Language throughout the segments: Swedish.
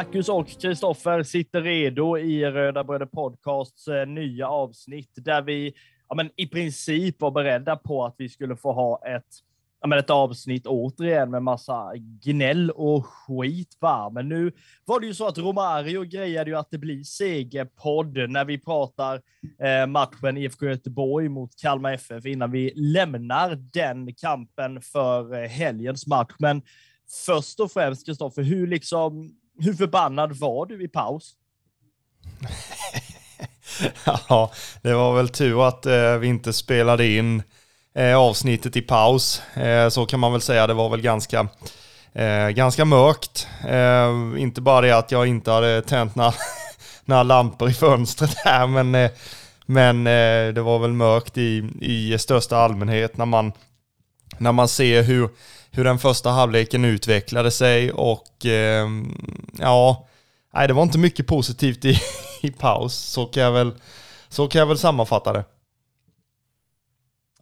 Marcus och Kristoffer sitter redo i Röda Bröder Podcasts eh, nya avsnitt där vi ja, men i princip var beredda på att vi skulle få ha ett, ja, men ett avsnitt återigen med massa gnäll och skit. Va? Men nu var det ju så att Romario grejade ju att det blir segerpodd när vi pratar eh, matchen IFK Göteborg mot Kalmar FF innan vi lämnar den kampen för eh, helgens match. Men först och främst, Kristoffer, hur, liksom, hur förbannad var du i paus? ja, det var väl tur att eh, vi inte spelade in eh, avsnittet i paus. Eh, så kan man väl säga. Det var väl ganska, eh, ganska mörkt. Eh, inte bara det att jag inte hade tänt några, några lampor i fönstret här, men, eh, men eh, det var väl mörkt i, i största allmänhet när man, när man ser hur hur den första halvleken utvecklade sig och eh, ja, nej det var inte mycket positivt i, i paus. Så kan, jag väl, så kan jag väl sammanfatta det.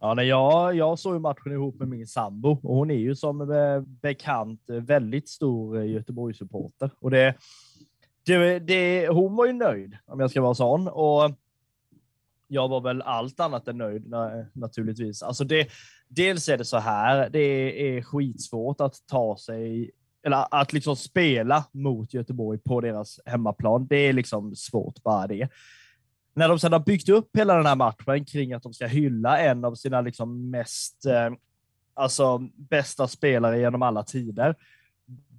Ja, nej, jag, jag såg matchen ihop med min sambo och hon är ju som eh, bekant eh, väldigt stor eh, Göteborgssupporter och det, det, det, hon var ju nöjd om jag ska vara sån och jag var väl allt annat än nöjd naturligtvis. Alltså det, dels är det så här, det är skitsvårt att ta sig eller att liksom spela mot Göteborg på deras hemmaplan. Det är liksom svårt bara det. När de sedan har byggt upp hela den här matchen kring att de ska hylla en av sina liksom mest, eh, alltså bästa spelare genom alla tider,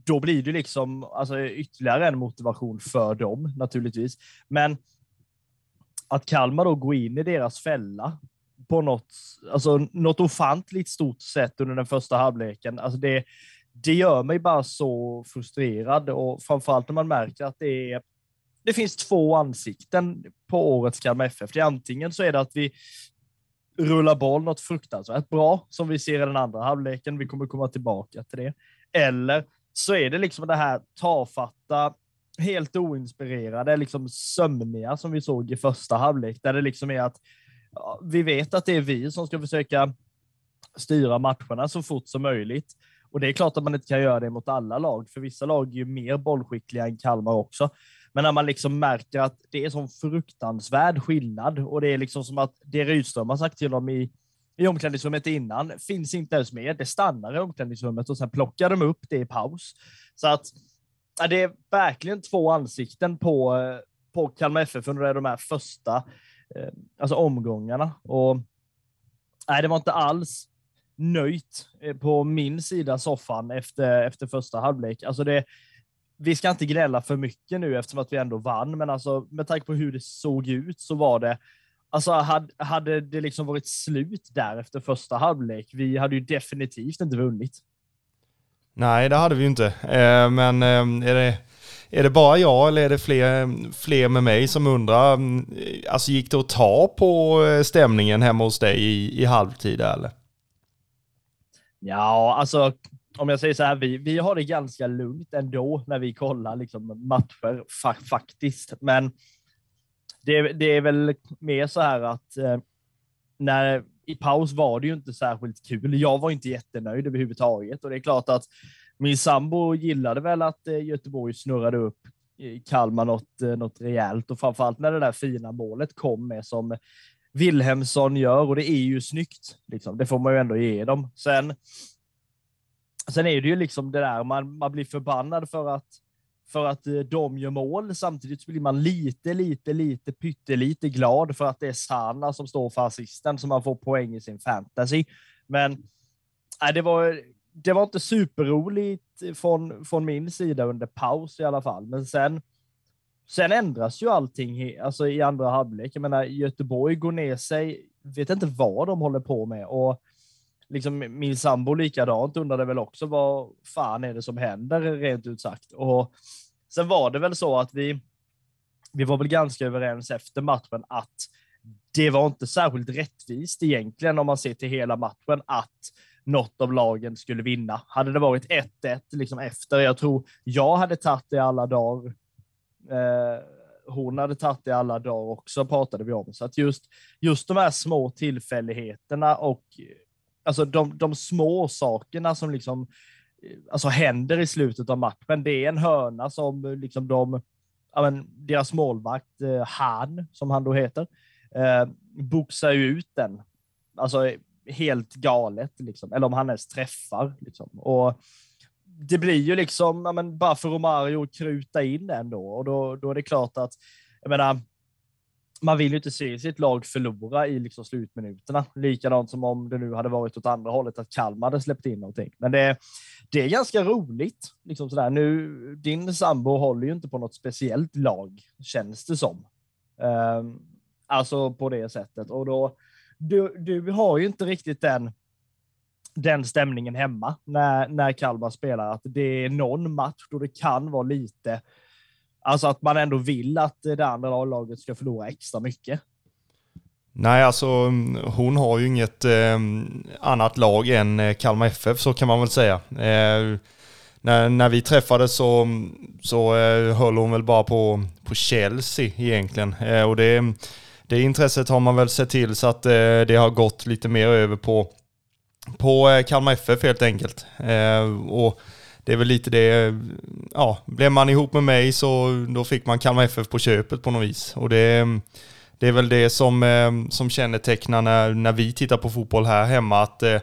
då blir det liksom alltså, ytterligare en motivation för dem naturligtvis. Men att Kalmar då går in i deras fälla på något, alltså något ofantligt stort sätt under den första halvleken. Alltså det, det gör mig bara så frustrerad och framförallt när man märker att det är det finns två ansikten på årets Kalmar FF. Det är antingen så är det att vi rullar boll något fruktansvärt bra som vi ser i den andra halvleken. Vi kommer komma tillbaka till det. Eller så är det liksom det här tafatta, helt oinspirerade, liksom sömniga som vi såg i första halvlek, där det liksom är att vi vet att det är vi som ska försöka styra matcherna så fort som möjligt. Och det är klart att man inte kan göra det mot alla lag, för vissa lag är ju mer bollskickliga än Kalmar också. Men när man liksom märker att det är sån fruktansvärd skillnad och det är liksom som att det Rydström har sagt till dem i, i omklädningsrummet innan finns inte ens med. Det stannar i omklädningsrummet och sen plockar de upp det i paus. Så att ja, det är verkligen två ansikten på, på Kalmar FF under de här första eh, alltså omgångarna. Och nej, det var inte alls nöjt eh, på min sida soffan efter, efter första halvlek. Alltså det, vi ska inte gnälla för mycket nu eftersom att vi ändå vann, men alltså med tanke på hur det såg ut så var det Alltså hade, hade det liksom varit slut där efter första halvlek, vi hade ju definitivt inte vunnit. Nej, det hade vi ju inte. Eh, men eh, är det är det bara jag eller är det fler, fler med mig som undrar, mm, alltså gick det att ta på eh, stämningen hemma hos dig i, i halvtid eller? Ja, alltså om jag säger så här, vi, vi har det ganska lugnt ändå när vi kollar liksom, matcher fa faktiskt. Men det, det, är väl mer så här att eh, när i paus var det ju inte särskilt kul. Jag var inte jättenöjd överhuvudtaget och det är klart att min sambo gillade väl att eh, Göteborg snurrade upp eh, Kalmar något, eh, något rejält och framförallt när det där fina målet kom med som Wilhelmsson gör och det är ju snyggt. Liksom. Det får man ju ändå ge dem. Sen, sen är det ju liksom det där man, man blir förbannad för att för att eh, de gör mål. Samtidigt blir man lite, lite, lite pyttelite glad för att det är Sana som står för assisten så man får poäng i sin fantasy. Men nej, det var det var inte superroligt från, från min sida under paus i alla fall, men sen, sen ändras ju allting alltså i andra halvlek. Jag menar, Göteborg går ner sig, vet inte vad de håller på med och liksom min sambo likadant undrade väl också vad fan är det som händer rent ut sagt. Och sen var det väl så att vi, vi var väl ganska överens efter matchen att det var inte särskilt rättvist egentligen om man ser till hela matchen att något av lagen skulle vinna. Hade det varit 1-1 liksom efter, jag tror jag hade tagit det alla dagar. Eh, hon hade tagit det alla dagar också, pratade vi om. Så att just, just de här små tillfälligheterna och alltså de, de små sakerna som liksom eh, alltså händer i slutet av matchen. Det är en hörna som eh, liksom de, men, deras målvakt eh, Han, som han då heter, eh, boxar ut den. Alltså eh, helt galet, liksom. eller om han ens träffar. Liksom. Och det blir ju liksom, men, bara för Romario att kruta in den då, och då, då är det klart att, jag menar, man vill ju inte se sitt lag förlora i liksom slutminuterna. Likadant som om det nu hade varit åt andra hållet, att Kalmar hade släppt in någonting. Men det, det är ganska roligt. Liksom sådär. Nu, din sambo håller ju inte på något speciellt lag, känns det som. Um, alltså på det sättet. Och då, du, du har ju inte riktigt den, den stämningen hemma när, när Kalmar spelar, att det är någon match då det kan vara lite Alltså att man ändå vill att det andra laget ska förlora extra mycket. Nej, alltså hon har ju inget eh, annat lag än eh, Kalmar FF, så kan man väl säga. Eh, när, när vi träffades så, så eh, höll hon väl bara på, på Chelsea egentligen. Eh, och det, det intresset har man väl sett till så att eh, det har gått lite mer över på, på eh, Kalmar FF helt enkelt. Eh, och det är väl lite det, ja, blev man ihop med mig så då fick man Kalmar FF på köpet på något vis. Och det, det är väl det som, eh, som kännetecknar när, när vi tittar på fotboll här hemma, att eh,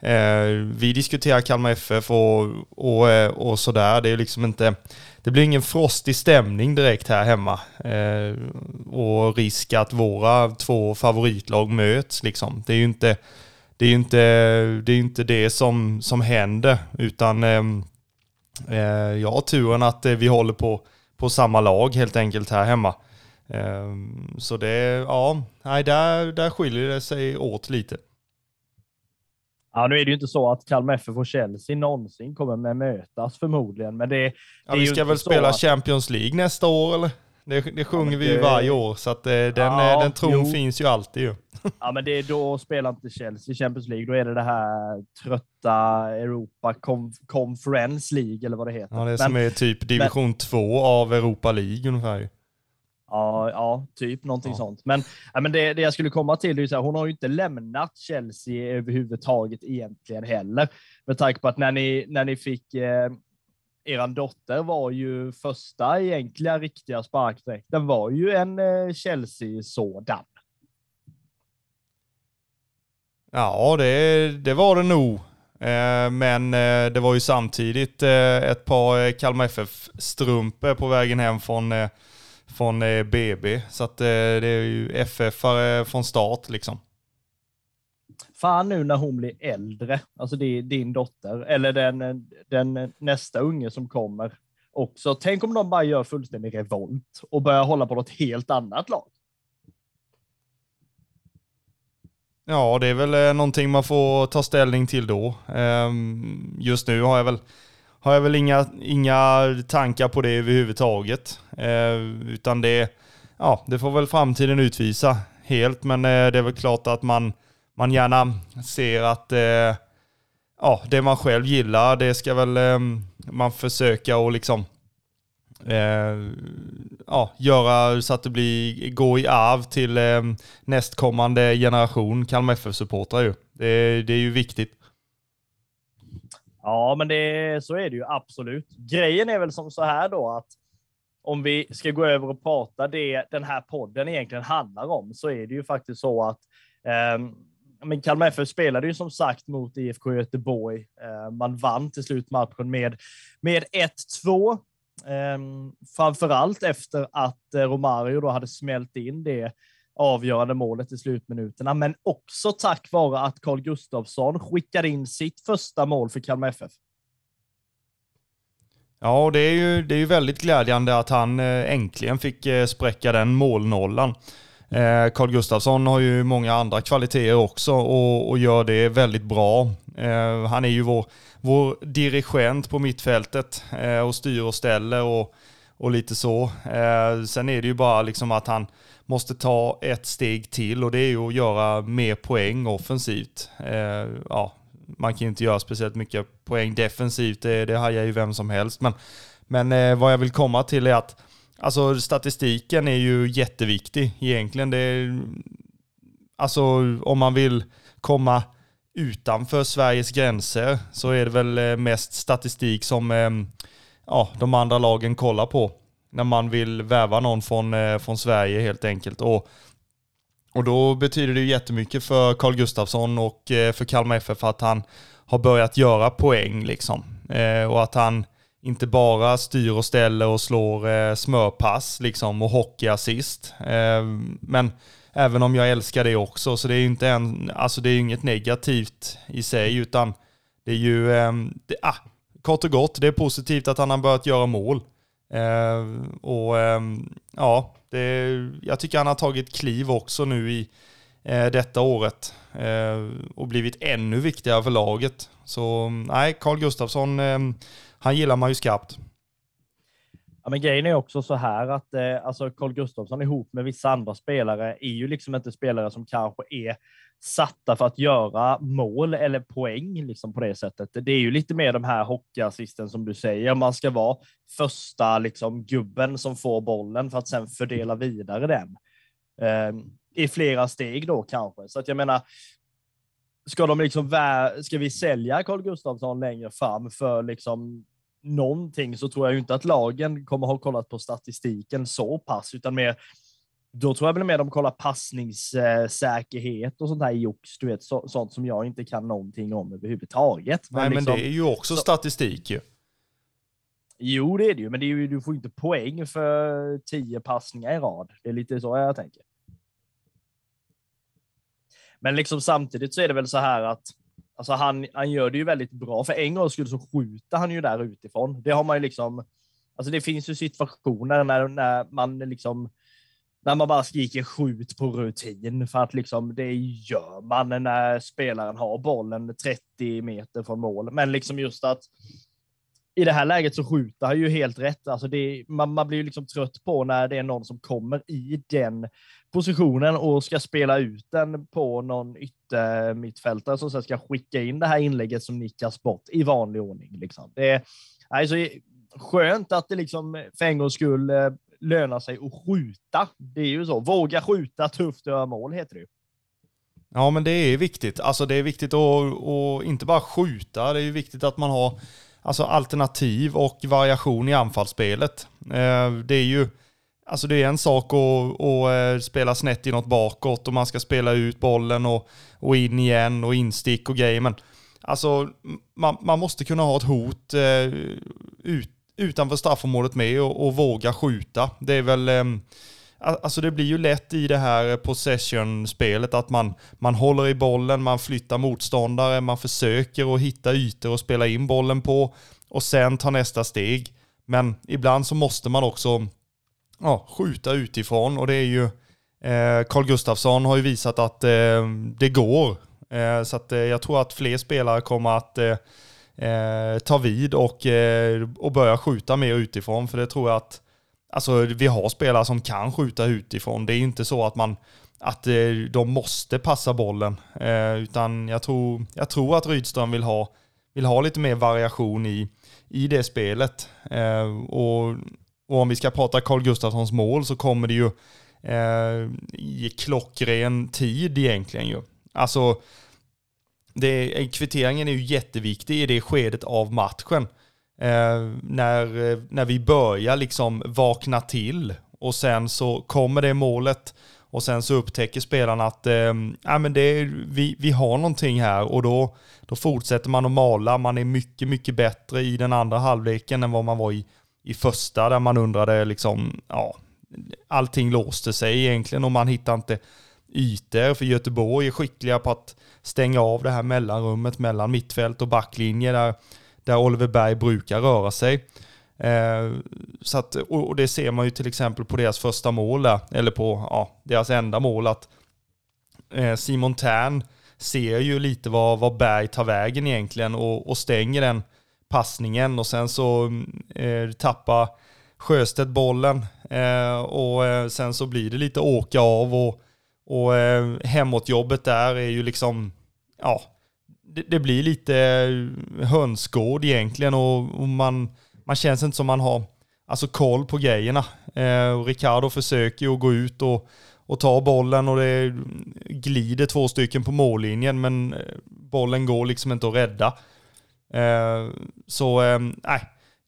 eh vi diskuterar Kalmar FF och, och, eh, och sådär. Det är liksom inte, det blir ingen frostig stämning direkt här hemma. Eh, och risk att våra två favoritlag möts liksom. Det är ju inte det är inte det, är inte det som, som händer, utan Eh, jag har turen att eh, vi håller på, på samma lag helt enkelt här hemma. Eh, så det, ja, nej, där, där skiljer det sig åt lite. Ja, nu är det ju inte så att Kalmar FF och Chelsea någonsin kommer med mötas förmodligen, men det, det ja, Vi ska väl spela att... Champions League nästa år eller? Det, det sjunger ja, det... vi ju varje år, så att den, ja, den tron jo. finns ju alltid ju. Ja, men det är då spelar inte Chelsea Champions League. Då är det det här trötta Europa Conference League eller vad det heter. Ja, det men, som är typ division 2 av Europa League ungefär. Ja, ja, typ någonting ja. sånt. Men, ja, men det, det jag skulle komma till är så här, hon har ju inte lämnat Chelsea överhuvudtaget egentligen heller. Med tanke på att när ni, när ni fick eh, Eran dotter var ju första egentliga riktiga sparkdräkt. Den var ju en eh, Chelsea-sådan. Ja, det, det var det nog. Eh, men eh, det var ju samtidigt eh, ett par eh, Kalmar FF-strumpor på vägen hem från, eh, från eh, BB. Så att det är ju FF från start liksom. Fan nu när hon blir äldre, alltså det är din dotter, eller den, den nästa unge som kommer också. Tänk om de bara gör fullständig revolt och börjar hålla på något helt annat lag. Ja, det är väl eh, någonting man får ta ställning till då. Ehm, just nu har jag väl, har jag väl inga, inga tankar på det överhuvudtaget. Ehm, utan det, ja, det får väl framtiden utvisa helt, men eh, det är väl klart att man, man gärna ser att eh, ja, det man själv gillar, det ska väl eh, man försöka och liksom eh, ja, göra så att det blir, går i arv till eh, nästkommande generation Kalmar FF-supportrar ju. Det, det är ju viktigt. Ja, men det, så är det ju absolut. Grejen är väl som så här då att om vi ska gå över och prata det den här podden egentligen handlar om, så är det ju faktiskt så att eh, men Kalmar FF spelade ju som sagt mot IFK Göteborg. Eh, man vann till slut matchen med, med 1-2. Framför ehm, framförallt efter att eh, Romario då hade smält in det avgörande målet i slutminuterna, men också tack vare att Carl Gustafsson skickade in sitt första mål för Kalmar FF. Ja, det är ju, det är ju väldigt glädjande att han eh, äntligen fick eh, spräcka den målnollan. Eh, Carl Gustafsson har ju många andra kvaliteter också och, och gör det väldigt bra. Eh, han är ju vår vår dirigent på mittfältet eh, och styr och ställer och, och lite så. Eh, sen är det ju bara liksom att han måste ta ett steg till och det är ju att göra mer poäng offensivt. Eh, ja, man kan ju inte göra speciellt mycket poäng defensivt, det, det hajar ju vem som helst. Men, men eh, vad jag vill komma till är att alltså, statistiken är ju jätteviktig egentligen. Det är, alltså om man vill komma utanför Sveriges gränser så är det väl eh, mest statistik som eh, ja, de andra lagen kollar på. När man vill värva någon från, eh, från Sverige helt enkelt. Och, och då betyder det ju jättemycket för Carl Gustafsson och för Kalmar FF att han har börjat göra poäng liksom. Och att han inte bara styr och ställer och slår eh, smörpass liksom och hockeyassist. Eh, men Även om jag älskar det också, så det är ju inte en, alltså det är inget negativt i sig, utan det är ju, eh, det, ah, kort och gott, det är positivt att han har börjat göra mål. Eh, och eh, ja, det, jag tycker han har tagit kliv också nu i eh, detta året eh, och blivit ännu viktigare för laget. Så nej, Carl Gustafsson, eh, han gillar man ju skarpt. Ja, men grejen är också så här att eh, alltså Carl Gustafsson ihop med vissa andra spelare är ju liksom inte spelare som kanske är satta för att göra mål eller poäng liksom på det sättet. Det är ju lite mer de här hockeyassisten som du säger. Man ska vara första liksom gubben som får bollen för att sen fördela vidare den eh, i flera steg då kanske. Så att jag menar, ska de liksom ska vi sälja Carl Gustafsson längre fram för liksom någonting så tror jag inte att lagen kommer ha kollat på statistiken så pass, utan mer då tror jag väl mer de kollar passningssäkerhet och sånt här jox, du vet, så, sånt som jag inte kan någonting om överhuvudtaget. Men Nej, liksom, men det är ju också så, statistik ju. Jo, det är det ju, men det är ju, du får inte poäng för tio passningar i rad. Det är lite så jag tänker. Men liksom samtidigt så är det väl så här att Alltså han, han gör det ju väldigt bra. För en gång skulle så skjuter han ju där utifrån. Det har man ju liksom. Alltså det finns ju situationer när, när man liksom när man bara skriker skjut på rutin för att liksom det gör man när spelaren har bollen 30 meter från mål. Men liksom just att i det här läget så skjuter han ju helt rätt. Alltså det, man, man blir ju liksom trött på när det är någon som kommer i den positionen och ska spela ut den på någon yttermittfältare som sen ska skicka in det här inlägget som nickas bort i vanlig ordning. Liksom. Det är alltså, skönt att det liksom för en gångs skull eh, lönar sig att skjuta. Det är ju så. Våga skjuta, tufft över mål heter det ju. Ja, men det är viktigt. Alltså det är viktigt att, att inte bara skjuta, det är ju viktigt att man har alltså alternativ och variation i anfallsspelet. Eh, det är ju Alltså det är en sak att, att eh, spela snett i något bakåt och man ska spela ut bollen och, och in igen och instick och grejer. Men alltså man, man måste kunna ha ett hot eh, ut, utanför straffområdet med och, och, våga skjuta. Det är väl... Ehm, Alltså det blir ju lätt i det här possession-spelet att man, man håller i bollen, man flyttar motståndare, man försöker att hitta ytor och spela in bollen på och sen ta nästa steg. Men ibland så måste man också ja, skjuta utifrån och det är ju eh, Carl Gustafsson har ju visat att eh, det går. Eh, så att, eh, jag tror att fler spelare kommer att eh, eh, ta vid och, eh, och börja skjuta mer utifrån. För det tror jag att alltså, vi har spelare som kan skjuta utifrån. Det är inte så att man att eh, de måste passa bollen. Eh, utan jag tror, jag tror att Rydström vill ha, vill ha lite mer variation i, i det spelet. Eh, och och om vi ska prata Carl Gustafssons mål så kommer det ju eh, i klockren tid egentligen ju. Alltså, det, kvitteringen är ju jätteviktig i det skedet av matchen. Eh, när, eh, när vi börjar liksom vakna till och sen så kommer det målet och sen så upptäcker spelarna att eh, ja, men det är, vi, vi har någonting här och då, då fortsätter man att mala. Man är mycket, mycket bättre i den andra halvleken än vad man var i i första där man undrade liksom, ja, allting låste sig egentligen och man hittar inte ytor. För Göteborg är skickliga på att stänga av det här mellanrummet mellan mittfält och backlinje där, där Oliver Berg brukar röra sig. Eh, så att, och det ser man ju till exempel på deras första mål där, eller på ja, deras enda mål, att eh, Simon Tern ser ju lite vad, vad Berg tar vägen egentligen och, och stänger den passningen och sen så eh, tappar Sjöstedt bollen eh, och eh, sen så blir det lite åka av och, och eh, hemåtjobbet där är ju liksom, ja, det, det blir lite eh, hönsgård egentligen och, och, man, man känns inte som man har alltså koll på grejerna. Eh, och Ricardo försöker ju att gå ut och, och ta bollen och det glider två stycken på mållinjen men eh, bollen går liksom inte att rädda. Eh, så eh,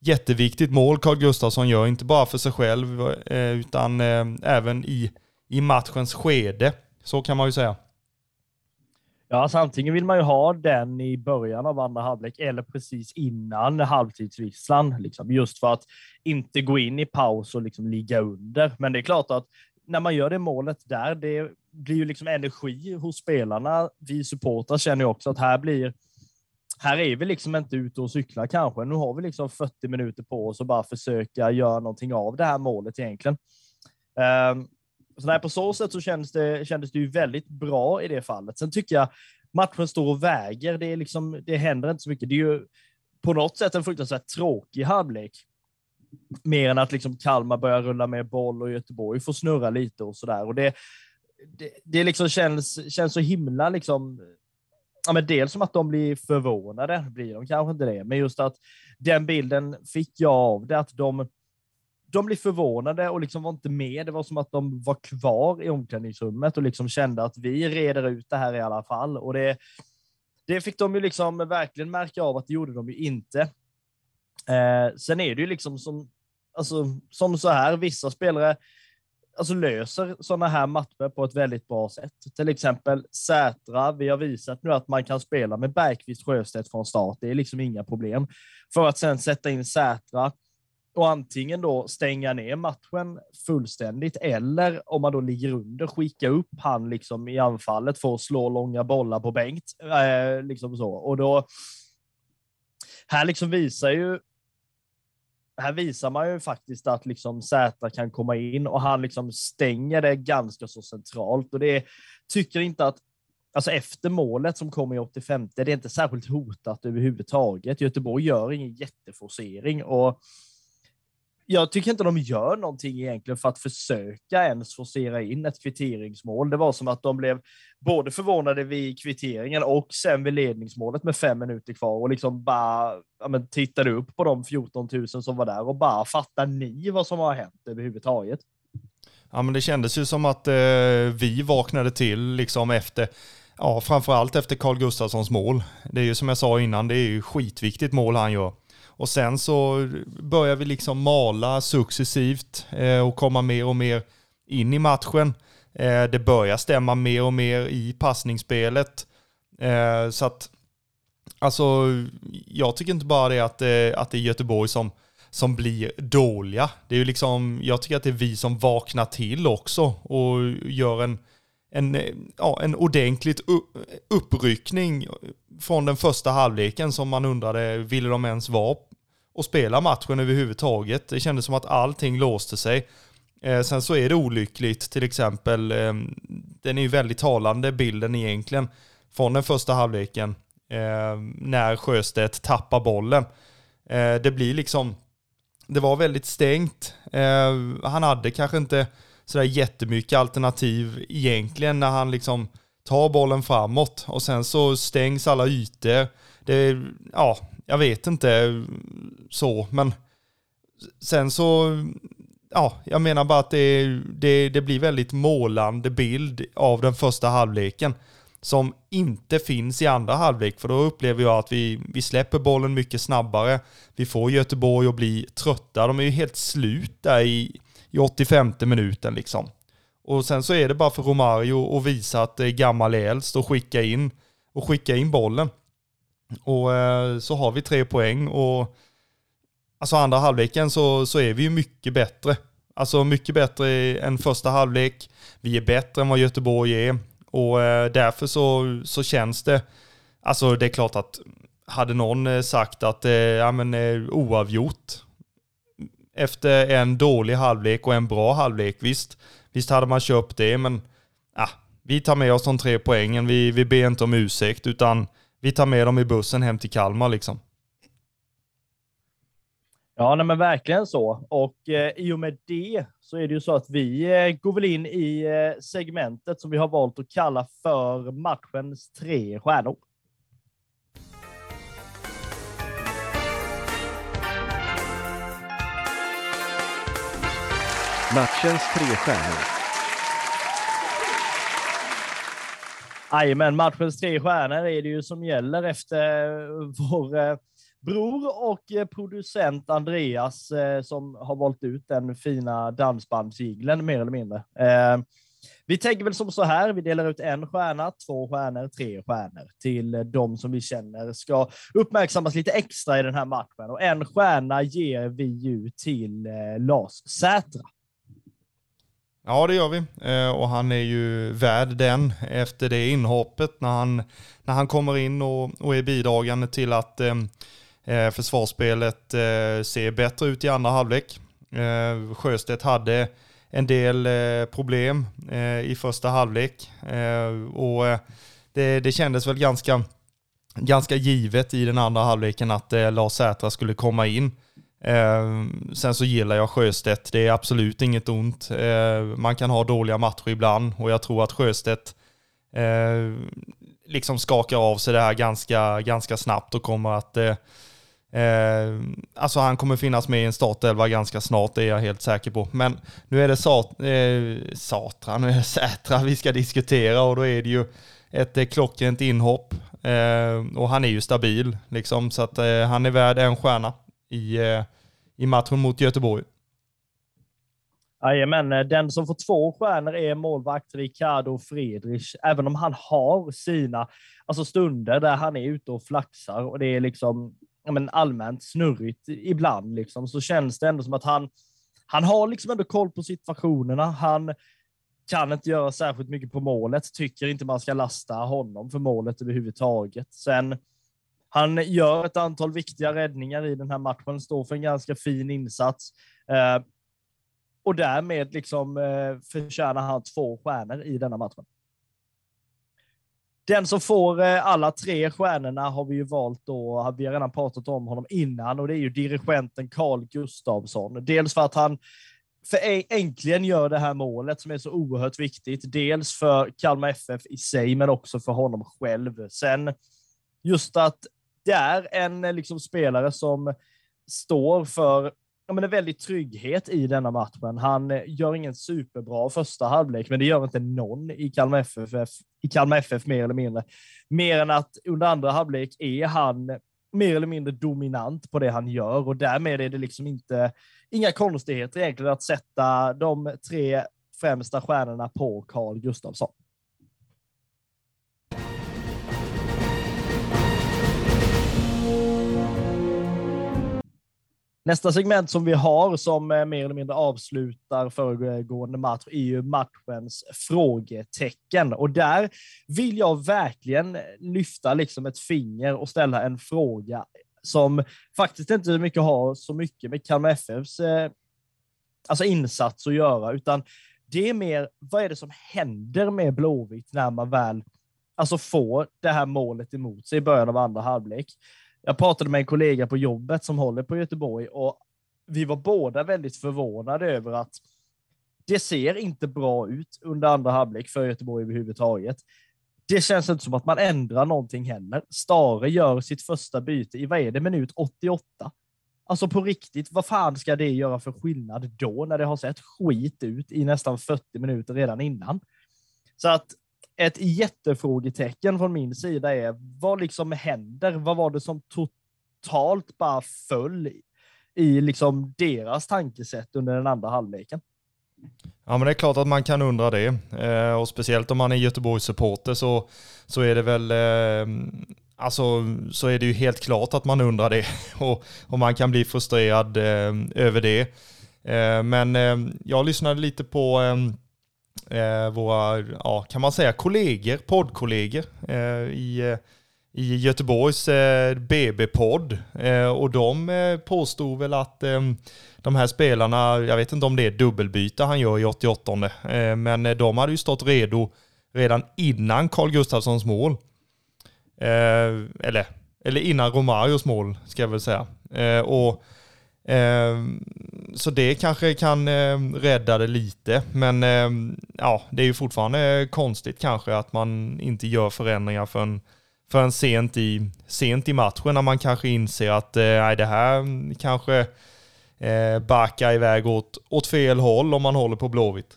jätteviktigt mål Carl Gustafsson gör, inte bara för sig själv eh, utan även i, i matchens skede. Så kan man ju säga. Ja, alltså antingen vill man ju ha den i början av andra halvlek eller precis innan halvtidsvisslan, liksom, just för att inte gå in i paus och liksom ligga under. Men det är klart att när man gör det målet där, det blir ju liksom energi hos spelarna. Vi supportrar känner ju också att här blir här är vi liksom inte ute och cyklar kanske. Nu har vi liksom 40 minuter på oss och bara försöka göra någonting av det här målet egentligen. Um, så där, på så sätt så kändes det, kändes det ju väldigt bra i det fallet. Sen tycker jag matchen står och väger. Det, är liksom, det händer inte så mycket. Det är ju på något sätt en fruktansvärt tråkig halvlek. Mer än att liksom Kalmar börjar rulla med boll och Göteborg får snurra lite och sådär. det, det, det liksom känns, känns så himla liksom ja, men dels som att de blir förvånade, blir de kanske inte det, men just att den bilden fick jag av det, att de, de blir förvånade och liksom var inte med. Det var som att de var kvar i omklädningsrummet och liksom kände att vi reder ut det här i alla fall. Och det, det fick de ju liksom verkligen märka av att det gjorde de ju inte. Eh, sen är det ju liksom som, alltså, som så här, vissa spelare alltså löser sådana här matcher på ett väldigt bra sätt. Till exempel Sätra. Vi har visat nu att man kan spela med Bergqvist Sjöstedt från start. Det är liksom inga problem. För att sen sätta in Sätra och antingen då stänga ner matchen fullständigt eller om man då ligger under skicka upp han liksom i anfallet för att slå långa bollar på Bengt. Eh, liksom så. Och då här liksom visar ju här visar man ju faktiskt att liksom Zäta kan komma in och han liksom stänger det ganska så centralt och det tycker inte att Alltså efter målet som kommer i 85, det är inte särskilt hotat överhuvudtaget. Göteborg gör ingen jätteforcering och jag tycker inte de gör någonting egentligen för att försöka ens forcera in ett kvitteringsmål. Det var som att de blev både förvånade vid kvitteringen och sen vid ledningsmålet med fem minuter kvar och liksom bara ja, men, tittade upp på de 14 000 som var där och bara fattar ni vad som har hänt överhuvudtaget? Ja, men det kändes ju som att eh, vi vaknade till liksom efter Ja, framförallt efter Carl Gustafssons mål. Det är ju som jag sa innan, det är ju skitviktigt mål han gör. Och sen så börjar vi liksom mala successivt eh, och komma mer och mer in i matchen. Eh, det börjar stämma mer och mer i passningsspelet. Eh, så att, alltså, jag tycker inte bara det att, eh, att det är Göteborg som, som blir dåliga. Det är ju liksom, jag tycker att det är vi som vaknar till också och gör en, en, ja, en ordentligt uppryckning från den första halvleken som man undrade, ville de ens vara och spela matchen överhuvudtaget? Det kändes som att allting låste sig. Eh, sen så är det olyckligt, till exempel, eh, den är ju väldigt talande bilden egentligen från den första halvleken eh, när Sjöstedt tappar bollen. Eh, det blir liksom, det var väldigt stängt. Eh, han hade kanske inte sådär jättemycket alternativ egentligen när han liksom tar bollen framåt och sen så stängs alla ytor. Det, ja, jag vet inte så, men sen så, ja, jag menar bara att det, det, det blir väldigt målande bild av den första halvleken som inte finns i andra halvlek, för då upplever jag att vi, vi släpper bollen mycket snabbare. Vi får Göteborg att bli trötta. De är ju helt slut där i, i 85 minuten liksom. Och sen så är det bara för Romario att visa att det är gammal äldst och skicka in, och skicka in bollen. Och eh, så har vi tre poäng och alltså andra halvleken så, så är vi ju mycket bättre. Alltså mycket bättre än första halvlek. Vi är bättre än vad Göteborg är och eh, därför så, så känns det, alltså det är klart att hade någon eh, sagt att ja, men, oavgjort efter en dålig halvlek och en bra halvlek, visst, visst hade man köpt det, men ja, vi tar med oss de tre poängen. Vi, vi ber inte om ursäkt, utan vi tar med dem i bussen hem till Kalmar liksom. Ja, nej, men verkligen så. Och eh, i och med det så är det ju så att vi eh, går väl in i eh, segmentet som vi har valt att kalla för matchens tre stjärnor. Matchens tre stjärnor. Jajamän, matchens tre stjärnor är det ju som gäller efter eh, vår eh, bror och eh, producent Andreas som har valt ut den fina dansbandsjiglen mer eller mindre. Vi tänker väl som så här, vi delar ut en stjärna, två stjärnor, tre stjärnor till de som vi känner ska uppmärksammas lite extra i den här matchen. Och en stjärna ger vi ju till Lars Sätra. Ja, det gör vi. Eh, och han är ju värd den efter det inhoppet när han, när han kommer in och, och är bidragande till att eh, eh försvarsspelet eh, ser bättre ut i andra halvlek. Eh, Sjöstedt hade en del eh, problem eh, i första halvlek eh, och det, det kändes väl ganska, ganska givet i den andra halvleken att Lars Sätra skulle komma in. Eh, sen så gillar jag Sjöstedt, det är absolut inget ont. Eh, man kan ha dåliga matcher ibland och jag tror att Sjöstedt eh, liksom skakar av sig det här ganska, ganska snabbt och kommer att eh, eh, alltså han kommer finnas med i en startelva ganska snart, det är jag helt säker på. Men nu är det Sat, eh, Satra, nu är det Sätra vi ska diskutera och då är det ju ett eh, klockrent inhopp. Eh, och han är ju stabil, liksom, så att eh, han är värd en stjärna i, eh, i matchen mot Göteborg. Jajamän, eh, den som får två stjärnor är målvakt Ricardo Friedrich, även om han har sina alltså stunder där han är ute och flaxar och det är liksom men allmänt snurrigt ibland, liksom, så känns det ändå som att han, han har liksom ändå koll på situationerna. Han kan inte göra särskilt mycket på målet, tycker inte man ska lasta honom för målet överhuvudtaget. Sen han gör ett antal viktiga räddningar i den här matchen, står för en ganska fin insats. Eh, och därmed liksom, eh, förtjänar han två stjärnor i denna matchen. Den som får eh, alla tre stjärnorna har vi ju valt då, vi har redan pratat om honom innan, och det är ju dirigenten Carl Gustavsson. Dels för att han för äntligen gör det här målet som är så oerhört viktigt. Dels för Kalmar FF i sig, men också för honom själv. Sen just att det är en eh, liksom, spelare som står för ja, men en väldig trygghet i denna matchen. Han eh, gör ingen superbra första halvlek, men det gör inte någon i Kalmar FF, i Kalmar FF mer eller mindre. Mer än att under andra halvlek är han mer eller mindre dominant på det han gör och därmed är det liksom inte inga konstigheter egentligen att sätta de tre främsta stjärnorna på Carl Gustafsson. Nästa segment som vi har som eh, mer eller mindre avslutar föregående match är ju matchens frågetecken. Och där vill jag verkligen lyfta liksom ett finger och ställa en fråga som faktiskt inte mycket har så mycket med Kalmar FFs eh, alltså insats att göra, utan det är mer vad är det som händer med Blåvitt när man väl alltså får det här målet emot sig i början av andra halvlek. Jag pratade med en kollega på jobbet som håller på Göteborg och vi var båda väldigt förvånade över att det ser inte bra ut under andra halvlek för Göteborg överhuvudtaget. Det känns inte som att man ändrar någonting heller. Stare gör sitt första byte i, vad är det, minut 88? Alltså på riktigt, vad fan ska det göra för skillnad då när det har sett skit ut i nästan 40 minuter redan innan? Så att ett jättefrågetecken från min sida är vad liksom händer? Vad var det som totalt bara föll i liksom deras tankesätt under den andra halvleken? Ja men det är klart att man kan undra det. Eh, och speciellt om man är Göteborgs supporter så, så är det väl eh, Alltså så är det ju helt klart att man undrar det och, och man kan bli frustrerad eh, över det. Eh, men eh, jag lyssnade lite på eh, eh, våra, ja, kan man säga kollegor, poddkollegor eh, i, eh, i Göteborgs eh, BB-podd. Eh, och de eh, påstod väl att eh, de här spelarna, jag vet inte om det är dubbelbyte han gör i 88 eh, men eh, de hade ju stått redo redan innan Carl Gustafssons mål. Eh, eller, eller innan Romarios mål, ska jag väl säga. och Ehm, så det kanske kan ehm, rädda det lite, men ehm, ja, det är ju fortfarande konstigt kanske att man inte gör förändringar förrän, förrän sent, i, sent i matchen när man kanske inser att eh, nej, det här kanske eh, backar iväg åt, åt fel håll om man håller på Blåvitt.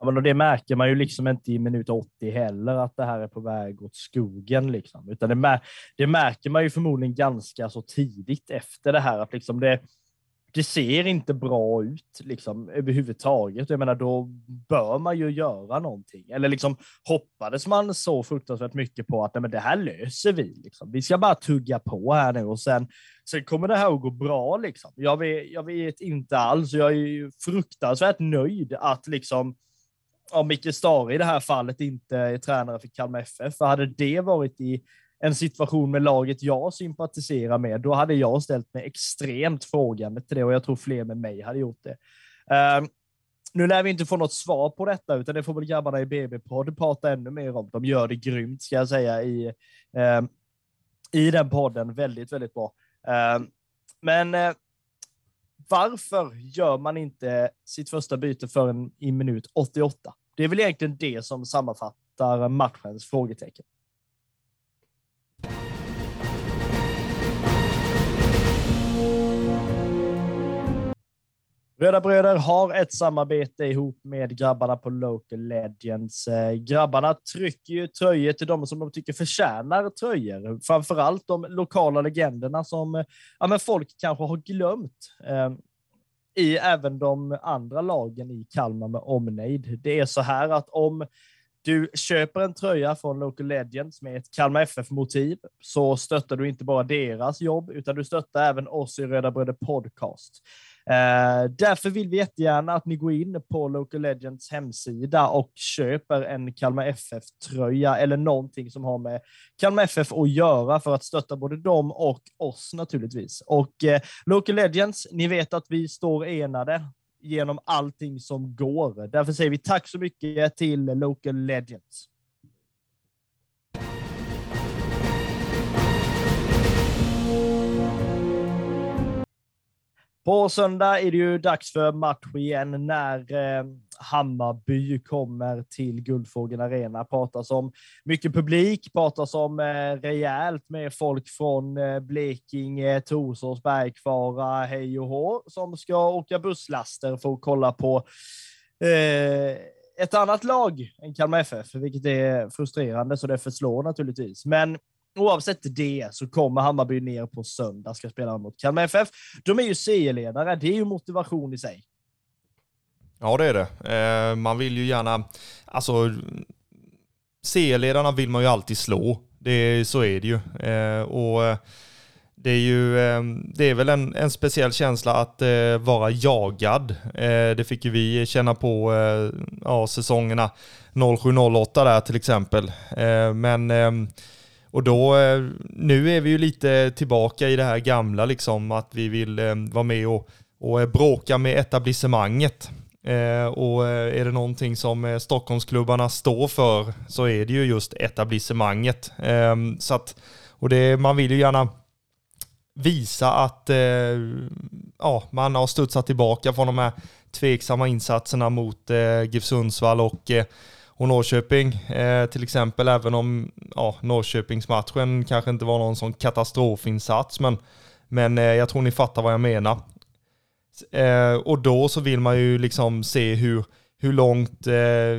Ja, men det märker man ju liksom inte i minut 80 heller, att det här är på väg åt skogen. Liksom. Utan det, mär det märker man ju förmodligen ganska så tidigt efter det här, att liksom det, det ser inte bra ut liksom, överhuvudtaget. Jag menar, då bör man ju göra någonting. Eller liksom hoppades man så fruktansvärt mycket på att nej, men det här löser vi. Liksom. Vi ska bara tugga på här nu och sen, sen kommer det här att gå bra. Liksom. Jag, vet, jag vet inte alls. Jag är fruktansvärt nöjd att liksom ja, Micke Stare i det här fallet inte är tränare för Kalmar FF. För hade det varit i en situation med laget jag sympatiserar med, då hade jag ställt mig extremt frågande till det och jag tror fler med mig hade gjort det. Uh, nu lär vi inte få något svar på detta, utan det får väl grabbarna i BB-podd prata ännu mer om. De gör det grymt, ska jag säga, i, uh, i den podden. Väldigt, väldigt bra. Uh, men eh, varför gör man inte sitt första byte förrän i minut 88? Det är väl egentligen det som sammanfattar matchens frågetecken. Röda Bröder har ett samarbete ihop med grabbarna på Local Legends. Eh, grabbarna trycker ju tröjor till de som de tycker förtjänar tröjor. Framförallt de lokala legenderna som eh, ja, men folk kanske har glömt. Eh, i även de andra lagen i Kalmar med omnejd. Det är så här att om du köper en tröja från Local Legends med ett Kalmar FF-motiv så stöttar du inte bara deras jobb, utan du stöttar även oss i Röda Bröder Podcast. Eh, därför vill vi jättegärna att ni går in på Local Legends hemsida och köper en Kalmar FF-tröja eller någonting som har med Kalmar FF att göra för att stötta både dem och oss naturligtvis. Och eh, Local Legends, ni vet att vi står enade genom allting som går. Därför säger vi tack så mycket till Local Legends. På söndag är det ju dags för match igen när eh, Hammarby kommer till Guldfågeln Arena. Pratas om mycket publik, pratas om eh, rejält med folk från eh, Blekinge, Torsås, Bergkvara, hej och hå, som ska åka busslaster för att kolla på eh, ett annat lag än Kalmar FF, vilket är frustrerande, så det förslår naturligtvis. Men Oavsett det så kommer Hammarby ner på söndag, ska spela mot Kalmar FF. De är ju serieledare, det är ju motivation i sig. Ja, det är det. Eh, man vill ju gärna, alltså serieledarna vill man ju alltid slå. Det, så är det ju. Eh, och eh, det är ju, eh, det är väl en, en speciell känsla att eh, vara jagad. Eh, det fick ju vi känna på eh, ja, säsongerna 07-08 där till exempel. Eh, men eh, och då, eh, nu är vi ju lite tillbaka i det här gamla liksom, att vi vill eh, vara med och, och eh, bråka med etablissemanget. och är det någonting som Stockholmsklubbarna står för så är det ju just etablissemanget. så att, och det, man vill ju gärna visa att ja, man har studsat tillbaka från de här tveksamma insatserna mot GIF Sundsvall och och Norrköping eh, till exempel, även om ja, Norrköpingsmatchen kanske inte var någon sån katastrofinsats, men, men eh, jag tror ni fattar vad jag menar. Eh, och då så vill man ju liksom se hur, hur långt eh,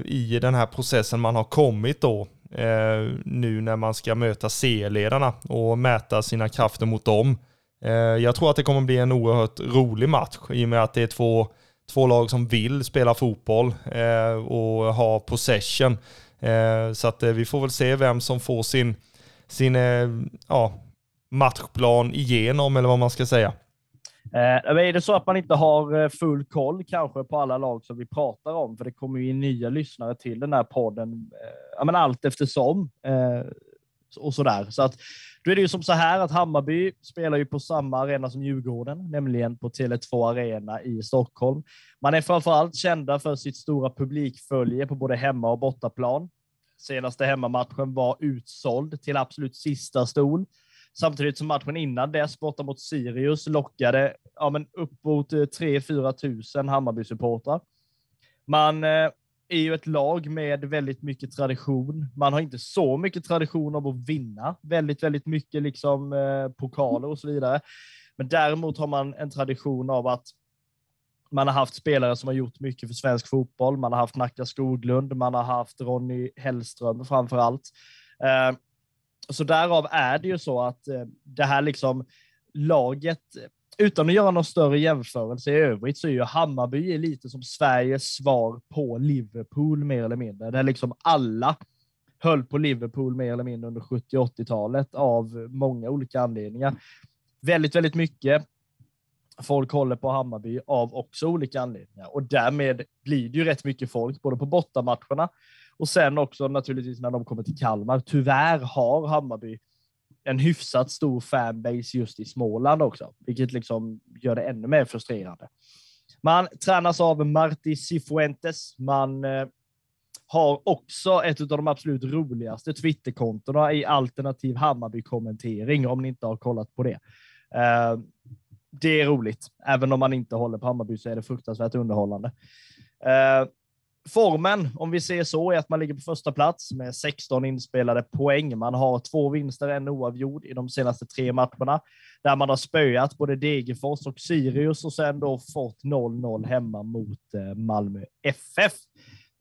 i den här processen man har kommit då, eh, nu när man ska möta C-ledarna och mäta sina krafter mot dem. Eh, jag tror att det kommer bli en oerhört rolig match i och med att det är två två lag som vill spela fotboll eh, och ha possession. Eh, så att eh, vi får väl se vem som får sin, sin eh, ja, matchplan igenom, eller vad man ska säga. Eh, är det så att man inte har eh, full koll kanske på alla lag som vi pratar om, för det kommer ju nya lyssnare till den här podden, eh, ja, men allt eftersom eh, och sådär. Så att då är det ju som så här att Hammarby spelar ju på samma arena som Djurgården, nämligen på Tele2 Arena i Stockholm. Man är framförallt kända för sitt stora publikfölje på både hemma och bortaplan. Senaste hemmamatchen var utsåld till absolut sista stol, samtidigt som matchen innan dess borta mot Sirius lockade ja, men uppåt 3-4 eh, tusen Hammarby-supportrar. Man eh, är ju ett lag med väldigt mycket tradition. Man har inte så mycket tradition av att vinna väldigt, väldigt mycket liksom eh, pokaler och så vidare. Men däremot har man en tradition av att man har haft spelare som har gjort mycket för svensk fotboll. Man har haft Nacka Skoglund, man har haft Ronny Hellström framför allt. Eh, så därav är det ju så att eh, det här liksom laget, utan att göra någon större jämförelse i övrigt, så är ju Hammarby lite som Sveriges svar på Liverpool mer eller mindre. Där liksom alla höll på Liverpool mer eller mindre under 70 80-talet av många olika anledningar. Väldigt, väldigt mycket folk håller på Hammarby av också olika anledningar och därmed blir det ju rätt mycket folk både på bortamatcherna och sen också naturligtvis när de kommer till Kalmar. Tyvärr har Hammarby en hyfsat stor fanbase just i Småland också, vilket liksom gör det ännu mer frustrerande. Man tränas av Marti Cifuentes. Man eh, har också ett av de absolut roligaste Twitterkontona i alternativ Hammarby-kommentering, om ni inte har kollat på det. Eh, det är roligt. Även om man inte håller på Hammarby så är det fruktansvärt underhållande. Eh, formen, om vi ser så, är att man ligger på första plats med 16 inspelade poäng. Man har två vinster, en oavgjord i de senaste tre matcherna, där man har spöat både Degerfors och Sirius och sen då fått 0-0 hemma mot eh, Malmö FF.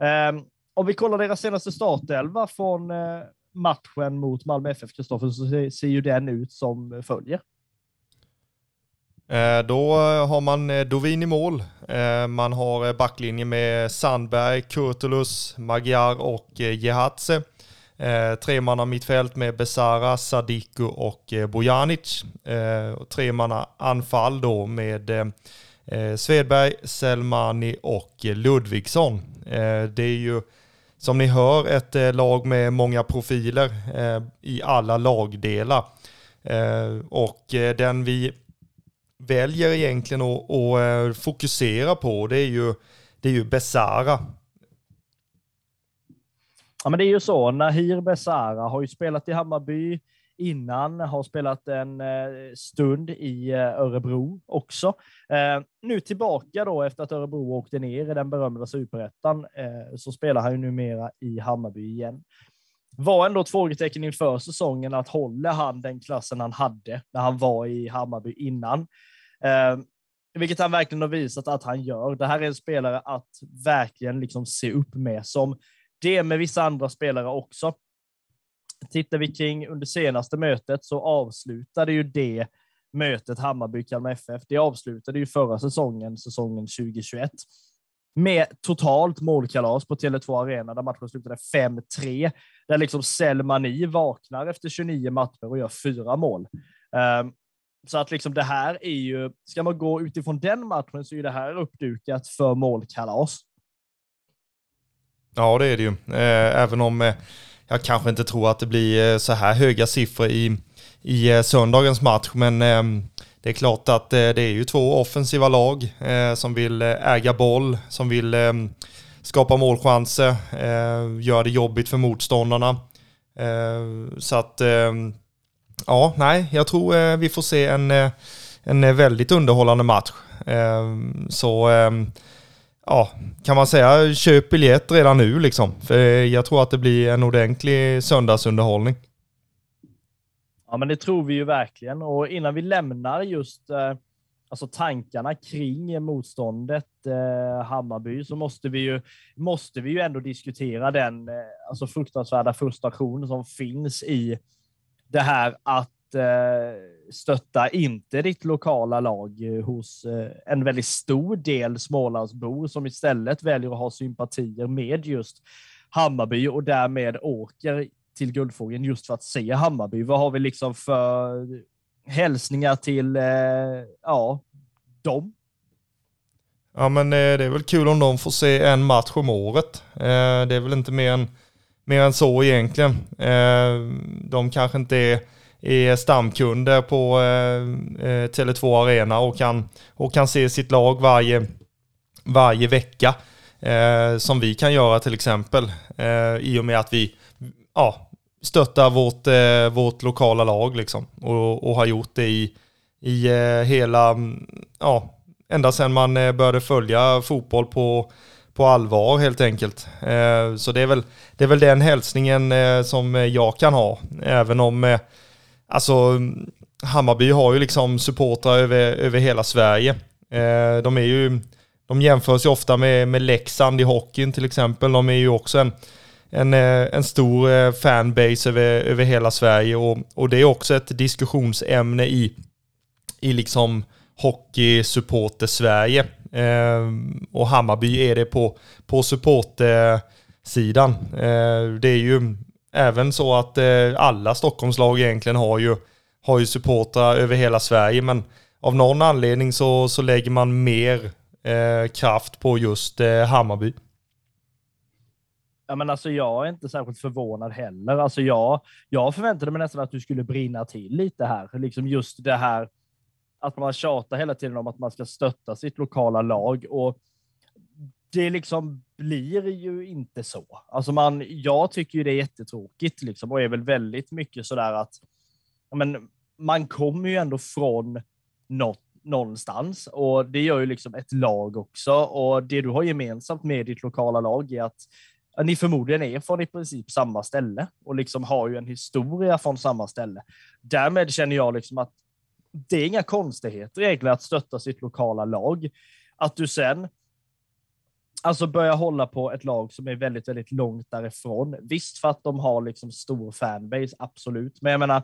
Ehm, om vi kollar deras senaste startelva från eh, matchen mot Malmö FF, Kristoffer, så ser ju den ut som följer. Eh, då har man eh, Dovin i mål. Eh, man har backlinjen med Sandberg, Kurtulus, Magyar och Jehatze. Tremanna mittfält med Besara, Sadiku och Bojanic. Tremanna anfall då med Svedberg, Selmani och Ludvigsson. Det är ju som ni hör ett lag med många profiler i alla lagdelar. Och den vi väljer egentligen att, att eh, fokusera på, det är ju, det är ju Besara. Ja, men det är ju så. Nahir Besara har ju spelat i Hammarby innan, har spelat en eh, stund i eh, Örebro också. Nu tillbaka då efter att Örebro åkte ner i den berömda superettan så spelar han ju numera i Hammarby igen var ändå ett frågetecken inför säsongen att håller han den klassen han hade när han var i Hammarby innan? Eh, vilket han verkligen har visat att han gör. Det här är en spelare att verkligen liksom se upp med, som det är med vissa andra spelare också. Tittar vi kring under senaste mötet så avslutade ju det mötet Hammarby-Kalmar FF. Det avslutade ju förra säsongen, säsongen 2021 med totalt målkalas på Tele2 Arena där matchen slutade 5-3. Där liksom Selmani vaknar efter 29 matcher och gör fyra mål. Um, så att liksom det här är ju, ska man gå utifrån den matchen så är det här uppdukat för målkalas. Ja, det är det ju. Eh, även om eh, jag kanske inte tror att det blir eh, så här höga siffror i, i söndagens match, men ehm, det är klart att det är ju två offensiva lag som vill äga boll, som vill ehm, skapa målchanser, göra det jobbigt för motståndarna. Så att ehm, ja, nej, jag tror eh, vi får se en, eh, en eh, väldigt underhållande match. Ehm, så ehm, ja, kan man säga köp biljett redan nu liksom. För jag tror att det blir en ordentlig söndagsunderhållning. Ja, men det tror vi ju verkligen. Och innan vi lämnar just eh, alltså tankarna kring motståndet eh, Hammarby så måste vi ju måste vi ju ändå diskutera den eh, alltså fruktansvärda frustration som finns i det här att eh, stötta inte ditt lokala lag eh, hos eh, en väldigt stor del Smålandsbor som istället väljer att ha sympatier med just Hammarby och därmed åker till Guldfågeln just för att se Hammarby. Vad har vi liksom för hälsningar till eh, ja, dem? Ja, men eh, det är väl kul om de får se en match om året. Eh, det är väl inte mer än mer än så egentligen. Eh, de kanske inte är, är stamkunder på eh, eh, Tele2 Arena och kan, och kan se sitt lag varje, varje vecka. Eh, som vi kan göra till exempel. I och med att vi ja, stöttar vårt, vårt lokala lag liksom. Och, och har gjort det i, i hela, mm, ja, ända sedan man började följa fotboll på på allvar helt enkelt. Eh, så det är väl, det är väl den hälsningen eh, som jag kan ha. Även om, eh, alltså Hammarby har ju liksom supportrar över, över hela Sverige. Eh, de är ju, de jämförs ju ofta med, med Leksand i hockeyn till exempel. De är ju också en, en, eh, en stor eh, fanbase över, över hela Sverige och, och det är också ett diskussionsämne i, i liksom hockeysupporter-Sverige. Ehm, och Hammarby är det på, på supportersidan. Ehm, det är ju även så att eh, alla Stockholmslag egentligen har ju, har ju supportrar över hela Sverige, men av någon anledning så, så lägger man mer eh, kraft på just eh, Hammarby. Ja, men alltså, jag är inte särskilt förvånad heller. Alltså, jag, jag förväntade mig nästan att du skulle brinna till lite här. Liksom just det här att man tjatar hela tiden om att man ska stötta sitt lokala lag. Och det liksom blir ju inte så. Alltså man, jag tycker ju det är jättetråkigt liksom, och är väl väldigt mycket sådär att men, man kommer ju ändå från något någonstans och det gör ju liksom ett lag också. Och det du har gemensamt med ditt lokala lag är att ni förmodligen är från i princip samma ställe och liksom har ju en historia från samma ställe. Därmed känner jag liksom att det är inga konstigheter egentligen att stötta sitt lokala lag. Att du sen alltså börjar hålla på ett lag som är väldigt, väldigt långt därifrån. Visst för att de har liksom stor fanbase, absolut. Men jag menar,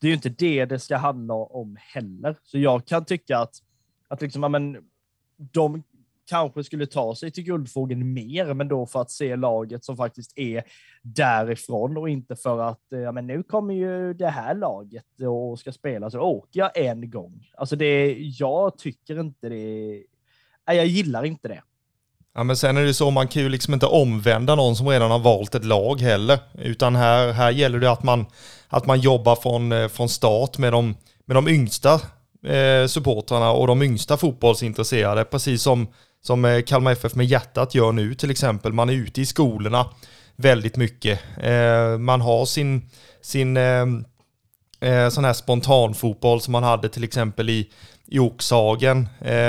det är ju inte det det ska handla om heller. Så jag kan tycka att, att liksom, men, de kanske skulle ta sig till Guldfågeln mer, men då för att se laget som faktiskt är därifrån och inte för att eh, ja, men nu kommer ju det här laget och ska spela så åker jag en gång. Alltså det, jag tycker inte det. Nej, jag gillar inte det. Ja men sen är det så, man kan ju liksom inte omvända någon som redan har valt ett lag heller. Utan här, här gäller det att man, att man jobbar från, eh, från start med de, med de yngsta eh, supportrarna och de yngsta fotbollsintresserade. Precis som, som eh, Kalmar FF med hjärtat gör nu till exempel. Man är ute i skolorna väldigt mycket. Eh, man har sin, sin ehm, eh, sån här spontanfotboll som man hade till exempel i, i Oxhagen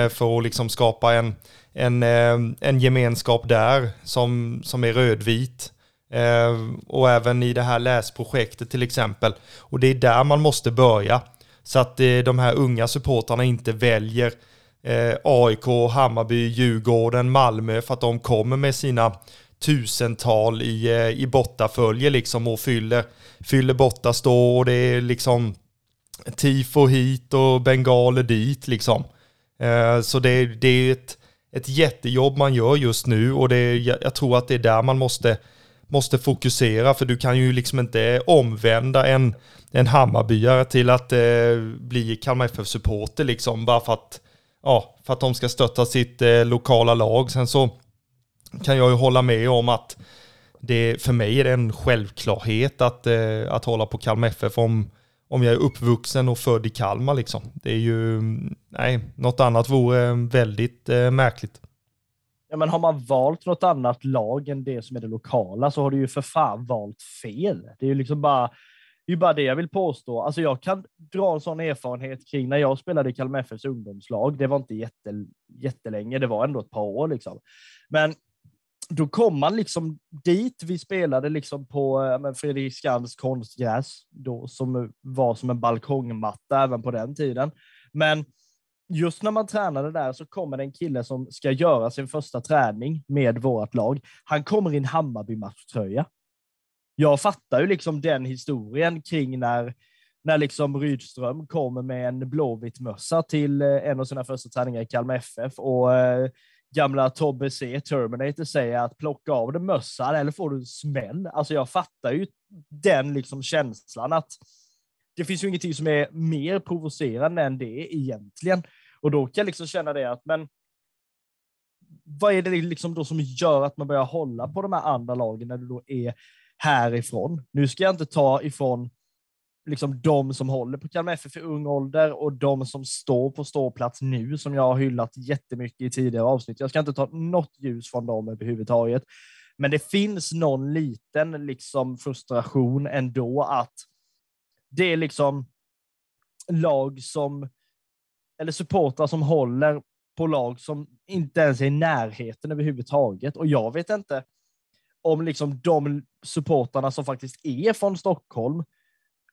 för att liksom skapa en, en, ehm, en gemenskap där som, som är rödvit. Och även i det här läsprojektet till exempel. Och det är där man måste börja. Så att de här unga supportrarna inte väljer Eh, AIK, Hammarby, Djurgården, Malmö för att de kommer med sina tusental i, eh, i bortafölje liksom och fyller, fyller bortastå och det är liksom tifo hit och bengaler dit liksom. Eh, så det, det är ett ett jättejobb man gör just nu och det jag, jag tror att det är där man måste, måste fokusera för du kan ju liksom inte omvända en, en Hammarbyare till att eh, bli Kalmar FF-supporter liksom bara för att, ja, för att de ska stötta sitt eh, lokala lag. Sen så kan jag ju hålla med om att det, för mig är det en självklarhet att, eh, att hålla på Kalmar FF om, om jag är uppvuxen och född i Kalmar liksom. Det är ju, nej, något annat vore eh, väldigt eh, märkligt. Ja, men har man valt något annat lag än det som är det lokala så har du ju för fan valt fel. Det är ju liksom bara, det är bara det jag vill påstå. Alltså jag kan dra en sån erfarenhet kring när jag spelade i Kalmar FFs ungdomslag. Det var inte jätte, jättelänge, det var ändå ett par år liksom. Men då kom man liksom dit. Vi spelade liksom på Fredrik Fredriksskans konstgräs då, som var som en balkongmatta även på den tiden. Men just när man tränade där så kommer det en kille som ska göra sin första träning med vårt lag. Han kommer i en Hammarby-matchtröja. Jag fattar ju liksom den historien kring när när liksom Rydström kommer med en blåvit mössa till eh, en av sina första träningar i Kalmar FF och eh, gamla Tobbe C, Terminator, säger att plocka av dig mössan eller får du en smäll. Alltså jag fattar ju den liksom känslan att det finns ju ingenting som är mer provocerande än det egentligen. Och då kan jag liksom känna det att, men vad är det liksom då som gör att man börjar hålla på de här andra lagen när du då är härifrån? Nu ska jag inte ta ifrån liksom de som håller på Kalmar FF i ung ålder och de som står på ståplats nu, som jag har hyllat jättemycket i tidigare avsnitt. Jag ska inte ta något ljus från dem överhuvudtaget. Men det finns någon liten liksom frustration ändå att det är liksom lag som, eller supportrar som håller på lag som inte ens är i närheten överhuvudtaget. Och jag vet inte om liksom de supportrarna som faktiskt är från Stockholm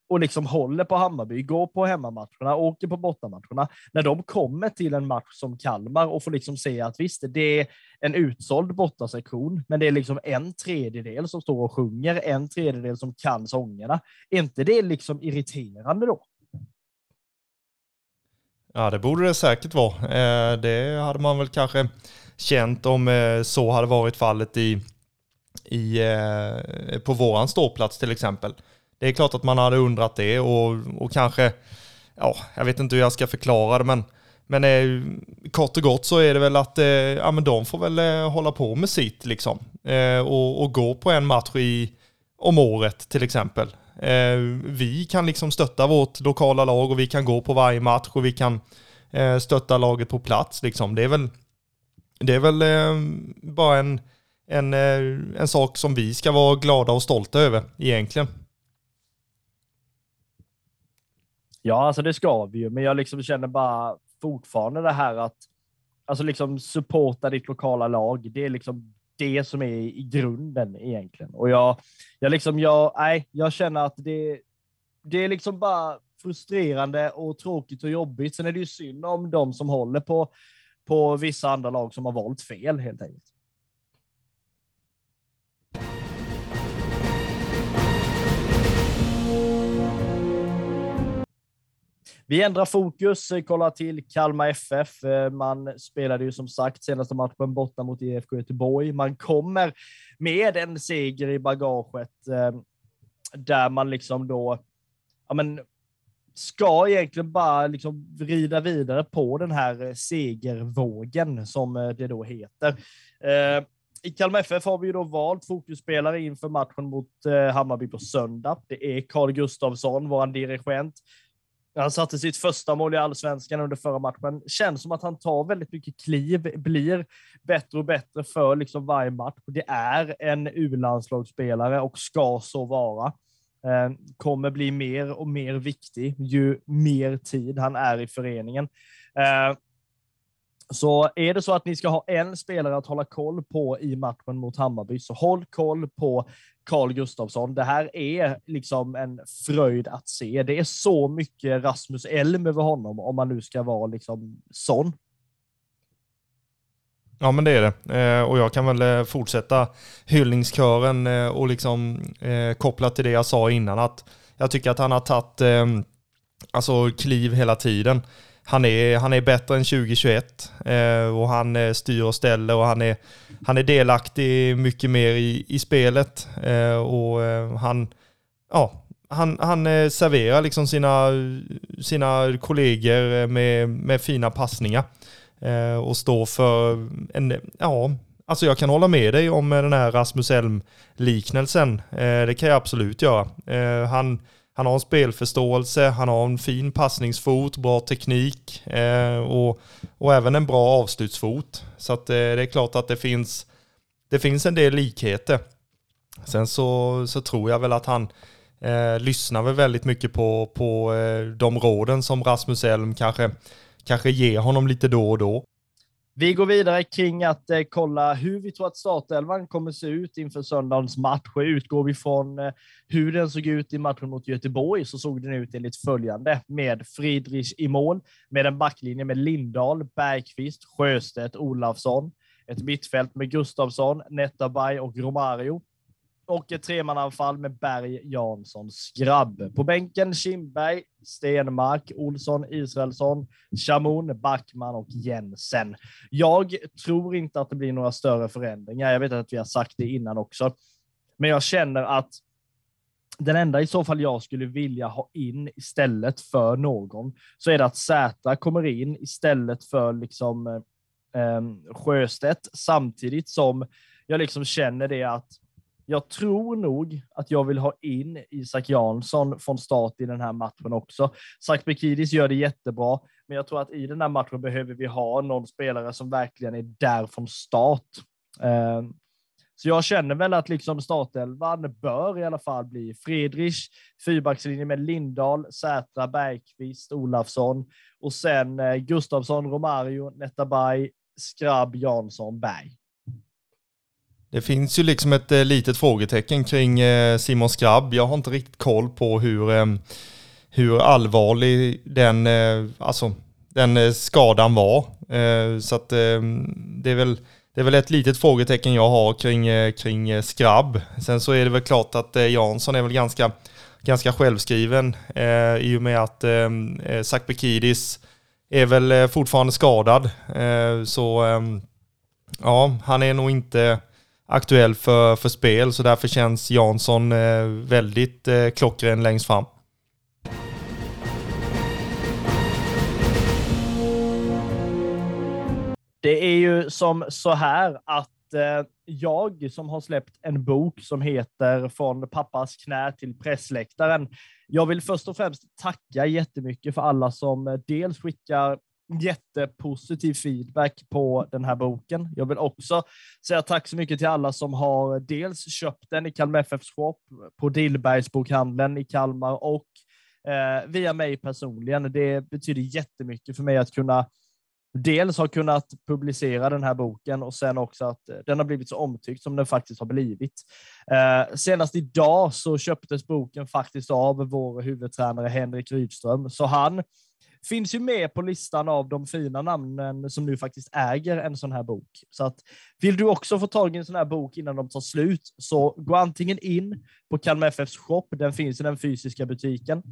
och liksom håller på Hammarby, går på hemmamatcherna, åker på bortamatcherna, när de kommer till en match som Kalmar och får liksom se att visst, det är en utsåld bortasektion, men det är liksom en tredjedel som står och sjunger, en tredjedel som kan sångerna. Är inte det liksom irriterande då? Ja, det borde det säkert vara. Eh, det hade man väl kanske känt om eh, så hade varit fallet i, i, eh, på våran ståplats till exempel. Det är klart att man hade undrat det och, och kanske, ja, jag vet inte hur jag ska förklara det, men, men eh, kort och gott så är det väl att eh, ja, men de får väl eh, hålla på med sitt liksom. Eh, och, och gå på en match i, om året till exempel. Eh, vi kan liksom stötta vårt lokala lag och vi kan gå på varje match och vi kan eh, stötta laget på plats liksom. Det är väl, det är väl eh, bara en, en, eh, en sak som vi ska vara glada och stolta över egentligen. Ja, alltså det ska vi ju, men jag liksom känner bara fortfarande det här att alltså liksom supporta ditt lokala lag. Det är liksom det som är i grunden egentligen. Och jag, jag liksom, jag, nej, jag känner att det, det är liksom bara frustrerande och tråkigt och jobbigt. Sen är det ju synd om de som håller på, på vissa andra lag som har valt fel helt enkelt. Vi ändrar fokus, eh, kollar till Kalmar FF. Eh, man spelade ju som sagt senaste matchen borta mot IFK Göteborg. Man kommer med en seger i bagaget eh, där man liksom då, ja men, ska egentligen bara liksom rida vidare på den här segervågen som det då heter. I Kalmar FF har vi ju då valt fokusspelare inför matchen mot Hammarby på söndag. Det är Carl Gustafsson, vår dirigent, han satte sitt första mål i allsvenskan under förra matchen. Känns som att han tar väldigt mycket kliv, blir bättre och bättre för liksom varje match. Det är en U-landslagsspelare och ska så vara. Eh, kommer bli mer och mer viktig ju mer tid han är i föreningen. Eh, så är det så att ni ska ha en spelare att hålla koll på i matchen mot Hammarby, så håll koll på Carl Gustafsson. Det här är liksom en fröjd att se. Det är så mycket Rasmus Elm över honom, om man nu ska vara liksom sån. Ja men det är det. Eh, och jag kan väl eh, fortsätta hyllningskören eh, och liksom eh, koppla till det jag sa innan att jag tycker att han har tagit eh, alltså kliv hela tiden han är, han är bättre än 2021 eh, och han eh, styr och ställer och han är, han är delaktig mycket mer i, i spelet. Eh, och eh, han, ja, han, han eh, serverar liksom sina, sina kollegor med, med fina passningar eh, och står för en, ja, alltså jag kan hålla med dig om den här Rasmus Elm-liknelsen. det kan jag absolut göra. han han har en spelförståelse, han har en fin passningsfot, bra teknik eh, och, och även en bra avslutsfot. Så att, eh, det är klart att det finns, det finns en del likheter. Sen så, så tror jag väl att han eh, lyssnar väl väldigt mycket på, på eh, de råden som Rasmus Elm kanske, kanske ger honom lite då och då. Vi går vidare kring att eh, kolla hur vi tror att startelvan kommer se ut inför söndagens match. Utgår vi från eh, hur den såg ut i matchen mot Göteborg så såg den ut enligt följande. Med Friedrich i mål, med en backlinje med Lindahl, Bergqvist, Sjöstedt, Olafsson, ett mittfält med Gustavsson, Netabay och Romario och ett tremananfall med Berg, Jansson, Skrabb. På bänken Kindberg, Stenmark, Olsson, Israelsson, Chamoun, Backman och Jensen. Jag tror inte att det blir några större förändringar. Jag vet att vi har sagt det innan också, men jag känner att den enda i så fall jag skulle vilja ha in istället för någon, så är det att Zäta kommer in istället för liksom eh, ehm, Sjöstedt, samtidigt som jag liksom känner det att jag tror nog att jag vill ha in Isak Jansson från start i den här matchen också. Sakbekidis gör det jättebra, men jag tror att i den här matchen behöver vi ha någon spelare som verkligen är där från start. Ehm, så jag känner väl att liksom startelvan bör i alla fall bli Friedrich, fyrbackslinje med Lindahl, Sätra, Bergqvist, Olafsson och sen eh, Gustavsson, Romario, Netabay, Skrabb, Jansson, Berg. Det finns ju liksom ett eh, litet frågetecken kring eh, Simon Skrabb. Jag har inte riktigt koll på hur, eh, hur allvarlig den, alltså, den skadan var. Så att det är väl det är väl ett litet frågetecken jag har kring, kring Skrabb. Sen så är det väl klart att Jansson är väl ganska, ganska självskriven eh, i och med att eh, Bekidis är väl fortfarande skadad. Eh, så ja, han är nog inte aktuell för, för spel så därför känns Jansson eh, väldigt eh, klockren längst fram. Det är ju som så här att eh, jag som har släppt en bok som heter Från pappas knä till pressläktaren. Jag vill först och främst tacka jättemycket för alla som eh, dels skickar jättepositiv feedback på den här boken. Jag vill också säga tack så mycket till alla som har dels köpt den i Kalmar FFs shop, på Dillbergsbokhandeln i Kalmar och eh, via mig personligen. Det betyder jättemycket för mig att kunna dels ha kunnat publicera den här boken och sen också att eh, den har blivit så omtyckt som den faktiskt har blivit. Eh, senast idag så köptes boken faktiskt av vår huvudtränare Henrik Rydström, så han finns ju med på listan av de fina namnen som nu faktiskt äger en sån här bok. Så att vill du också få tag i en sån här bok innan de tar slut, så gå antingen in på Kalmar FFs shop, den finns i den fysiska butiken.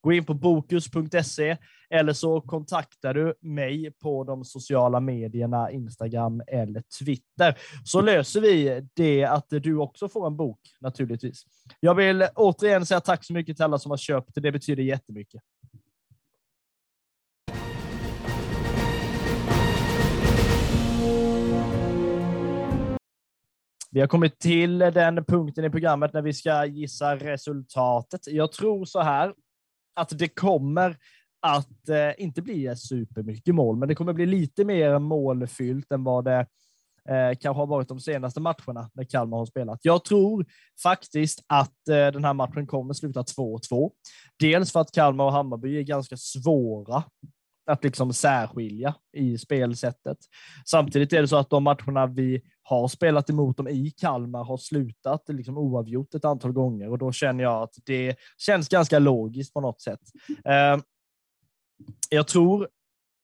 Gå in på bokus.se eller så kontaktar du mig på de sociala medierna, Instagram eller Twitter, så löser vi det att du också får en bok naturligtvis. Jag vill återigen säga tack så mycket till alla som har köpt, det betyder jättemycket. Vi har kommit till den punkten i programmet när vi ska gissa resultatet. Jag tror så här att det kommer att eh, inte bli supermycket mål, men det kommer bli lite mer målfyllt än vad det eh, kanske har varit de senaste matcherna när Kalmar har spelat. Jag tror faktiskt att eh, den här matchen kommer sluta 2-2. Dels för att Kalmar och Hammarby är ganska svåra att liksom särskilja i spelsättet. Samtidigt är det så att de matcherna vi har spelat emot dem i Kalmar har slutat liksom oavgjort ett antal gånger och då känner jag att det känns ganska logiskt på något sätt. Eh, jag tror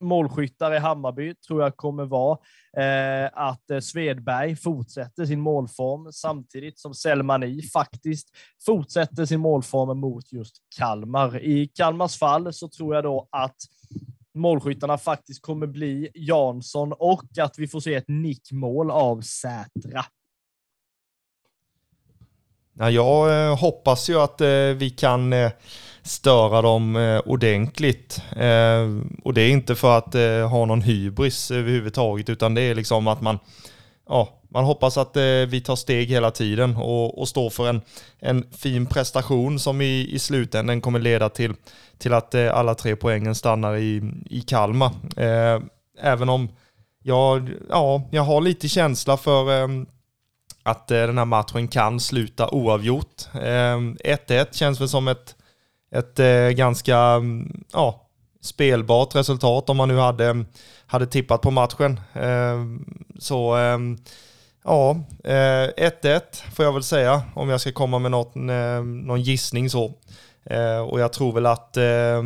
målskyttar i Hammarby tror jag kommer vara eh, att eh, Svedberg fortsätter sin målform samtidigt som Selmani faktiskt fortsätter sin målform mot just Kalmar. I Kalmars fall så tror jag då att målskyttarna faktiskt kommer bli Jansson och att vi får se ett nickmål av Sätra. Ja, jag eh, hoppas ju att eh, vi kan eh, störa dem ordentligt. Och det är inte för att ha någon hybris överhuvudtaget, utan det är liksom att man, ja, man hoppas att eh, vi tar steg hela tiden och, och står för en, en fin prestation som i, i slutändan kommer leda till, till att eh, alla tre poängen stannar i, i Kalmar. Eh, även om jag, ja, jag har lite känsla för ehm, att eh, den här matchen kan sluta oavgjort. Ehm, 1-1 känns väl som ett, ett eh, ganska mm, ja, spelbart resultat om man nu hade, hade tippat på matchen. Ehm, så Ja, 1-1 eh, får jag väl säga om jag ska komma med något, eh, någon gissning så. Eh, och jag tror väl att eh,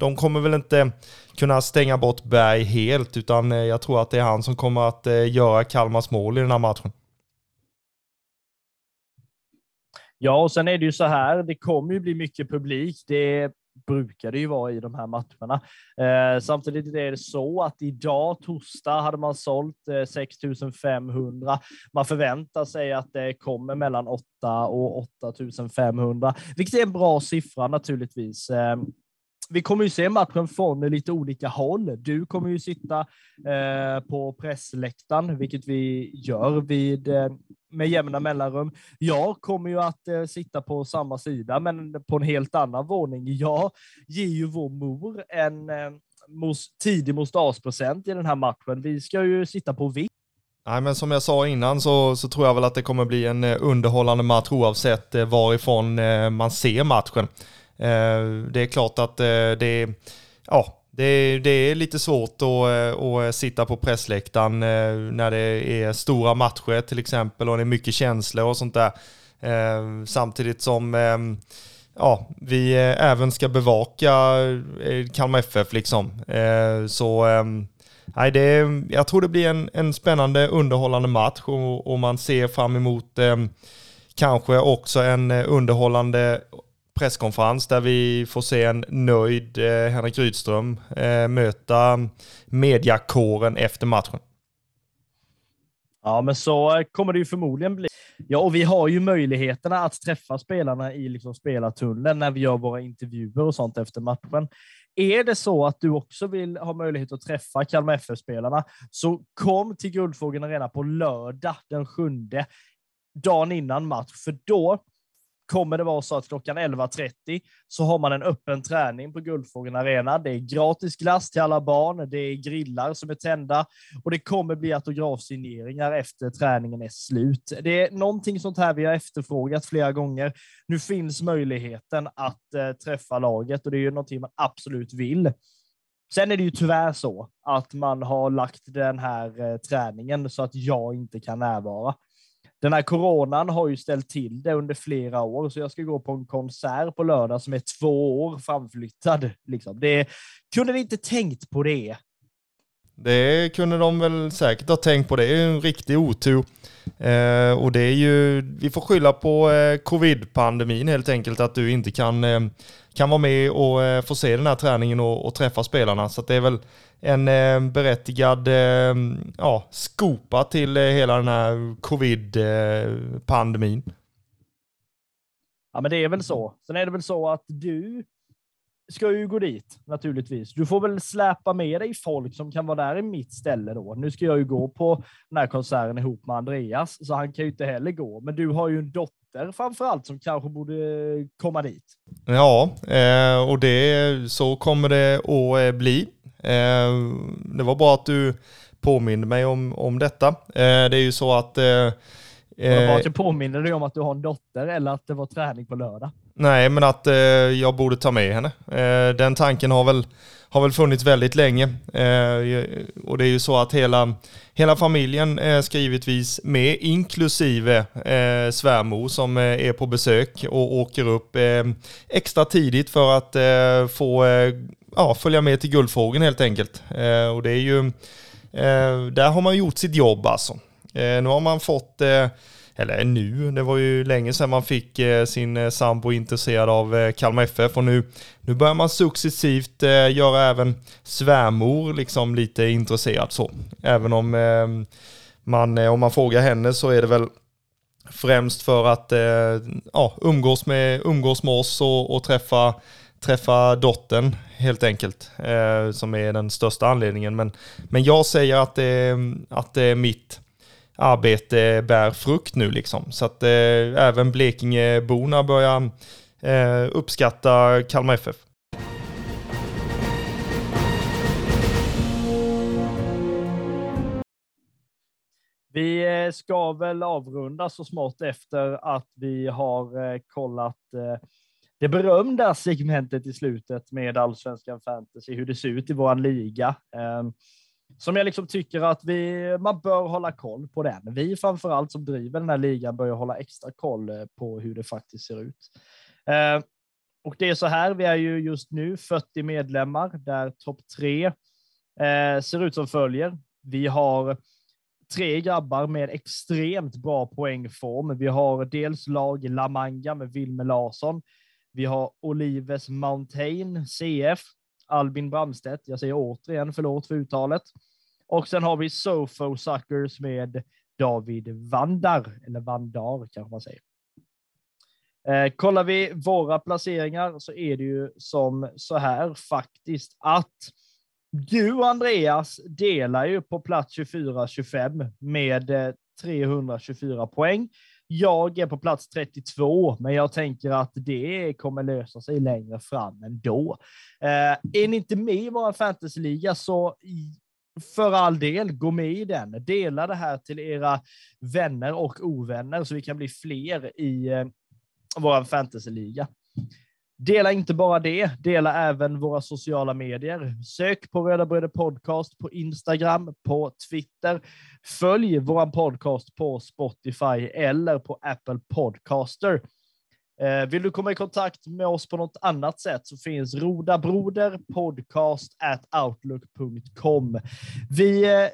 de kommer väl inte kunna stänga bort Berg helt, utan eh, jag tror att det är han som kommer att göra Kalmars mål i den här matchen. Ja, och sen är det ju så här, det kommer ju bli mycket publik. Det brukar det ju vara i de här matcherna. Eh, samtidigt är det så att idag, torsdag, hade man sålt eh, 6500. Man förväntar sig att det kommer mellan 8 och 8500, vilket är en bra siffra naturligtvis. Vi kommer ju se matchen från lite olika håll. Du kommer ju sitta eh, på pressläktaren, vilket vi gör vid eh, med jämna mellanrum. Jag kommer ju att eh, sitta på samma sida, men på en helt annan våning. Jag ger ju vår mor en eh, mos, tidig mostasprocent i den här matchen. Vi ska ju sitta på vitt. Nej, men som jag sa innan så, så tror jag väl att det kommer bli en eh, underhållande match oavsett eh, varifrån eh, man ser matchen. Eh, det är klart att eh, det är, ja, det, det är lite svårt att, eh, att sitta på pressläktaren när det är stora matcher till exempel och det är mycket känslor och sånt där. Samtidigt som ehm, ja, vi även ska bevaka Kalmar FF liksom. Så ehm, nej, det, jag tror det blir en, en spännande underhållande match och, och man ser fram emot ehm, kanske också en underhållande presskonferens där vi får se en nöjd eh, Henrik Rydström eh, möta mediakåren efter matchen. Ja, men så eh, kommer det ju förmodligen bli. Ja, och vi har ju möjligheterna att träffa spelarna i liksom spelartunneln när vi gör våra intervjuer och sånt efter matchen. Är det så att du också vill ha möjlighet att träffa Kalmar FF-spelarna, så kom till Guldfågeln Arena på lördag den sjunde, dagen innan match, för då kommer det vara så att klockan 11.30 så har man en öppen träning på Guldfågeln Arena. Det är gratis glass till alla barn, det är grillar som är tända och det kommer bli autografsigneringar efter träningen är slut. Det är någonting sånt här vi har efterfrågat flera gånger. Nu finns möjligheten att eh, träffa laget och det är ju någonting man absolut vill. Sen är det ju tyvärr så att man har lagt den här eh, träningen så att jag inte kan närvara den här coronan har ju ställt till det under flera år, så jag ska gå på en konsert på lördag som är två år framflyttad. Liksom. Det, kunde ni inte tänkt på det? Det kunde de väl säkert ha tänkt på. Det är ju en riktig otur. Eh, och det är ju, vi får skylla på eh, covid-pandemin helt enkelt, att du inte kan, eh, kan vara med och eh, få se den här träningen och, och träffa spelarna. Så det är väl en eh, berättigad eh, ja, skopa till eh, hela den här covid-pandemin. Eh, ja, men det är väl så. Sen är det väl så att du ska ju gå dit naturligtvis. Du får väl släpa med dig folk som kan vara där i mitt ställe då. Nu ska jag ju gå på den här konserten ihop med Andreas, så han kan ju inte heller gå. Men du har ju en dotter framför allt som kanske borde komma dit. Ja, och det, så kommer det att bli. Eh, det var bra att du påminde mig om, om detta. Eh, det är ju så att... Eh, var det bara att jag påminner dig om att du har en dotter eller att det var träning på lördag? Nej, men att eh, jag borde ta med henne. Eh, den tanken har väl, har väl funnits väldigt länge. Eh, och det är ju så att hela, hela familjen är skrivetvis med, inklusive eh, svärmor som eh, är på besök och åker upp eh, extra tidigt för att eh, få ja, följa med till Guldfågeln helt enkelt. Eh, och det är ju, eh, där har man gjort sitt jobb alltså. Eh, nu har man fått, eh, eller nu, det var ju länge sedan man fick eh, sin eh, sambo intresserad av eh, Kalmar FF och nu, nu börjar man successivt göra även svärmor liksom lite intresserad så. Även om ehm, man, om man frågar henne så är det väl främst för att ja, umgås, med, umgås med oss och, och träffa träffa dottern helt enkelt, eh, som är den största anledningen. Men, men jag säger att det, att det är mitt arbete bär frukt nu liksom. Så att eh, även Blekingeborna börjar eh, uppskatta Kalmar FF. Vi eh, ska väl avrunda så smått efter att vi har eh, kollat eh, det berömda segmentet i slutet med allsvenskan fantasy, hur det ser ut i vår liga. Ehm, som jag liksom tycker att vi, man bör hålla koll på den. Vi framför allt som driver den här ligan bör hålla extra koll eh, på hur det faktiskt ser ut. Eh, och det är så här, vi är ju just nu 40 medlemmar där topp tre eh, ser ut som följer. Vi har tre grabbar med extremt bra poängform. Vi har dels lag La Manga med Wilmer Larsson. Vi har Olives Mountain CF, Albin Bramstedt. Jag säger återigen förlåt för uttalet. Och sen har vi Sofo Suckers med David Vandar, eller Vandar kanske man säger. Eh, kollar vi våra placeringar så är det ju som så här faktiskt att du Andreas delar ju på plats 24-25 med eh, 324 poäng. Jag är på plats 32, men jag tänker att det kommer lösa sig längre fram ändå. Eh, är ni inte med i vår fantasyliga så för all del, gå med i den. Dela det här till era vänner och ovänner så vi kan bli fler i eh, vår fantasyliga. Dela inte bara det, dela även våra sociala medier. Sök på Röda Bröder Podcast på Instagram, på Twitter. Följ vår podcast på Spotify eller på Apple Podcaster. Eh, vill du komma i kontakt med oss på något annat sätt så finns Rodabroder podcast at outlook.com. Vi eh,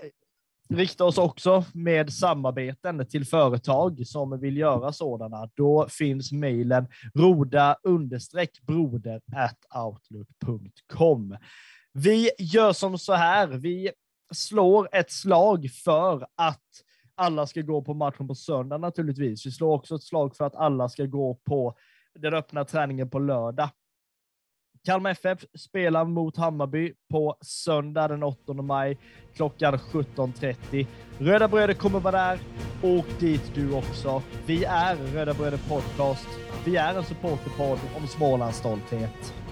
riktar oss också med samarbeten till företag som vill göra sådana. Då finns mejlen roda broder at outlook.com. Vi gör som så här. Vi slår ett slag för att alla ska gå på matchen på söndag naturligtvis. Vi slår också ett slag för att alla ska gå på den öppna träningen på lördag. Kalmar FF spelar mot Hammarby på söndag den 8 maj klockan 17.30. Röda Bröder kommer vara där. Åk dit du också. Vi är Röda Bröder Podcast. Vi är en supporterpodd om Smålands stolthet.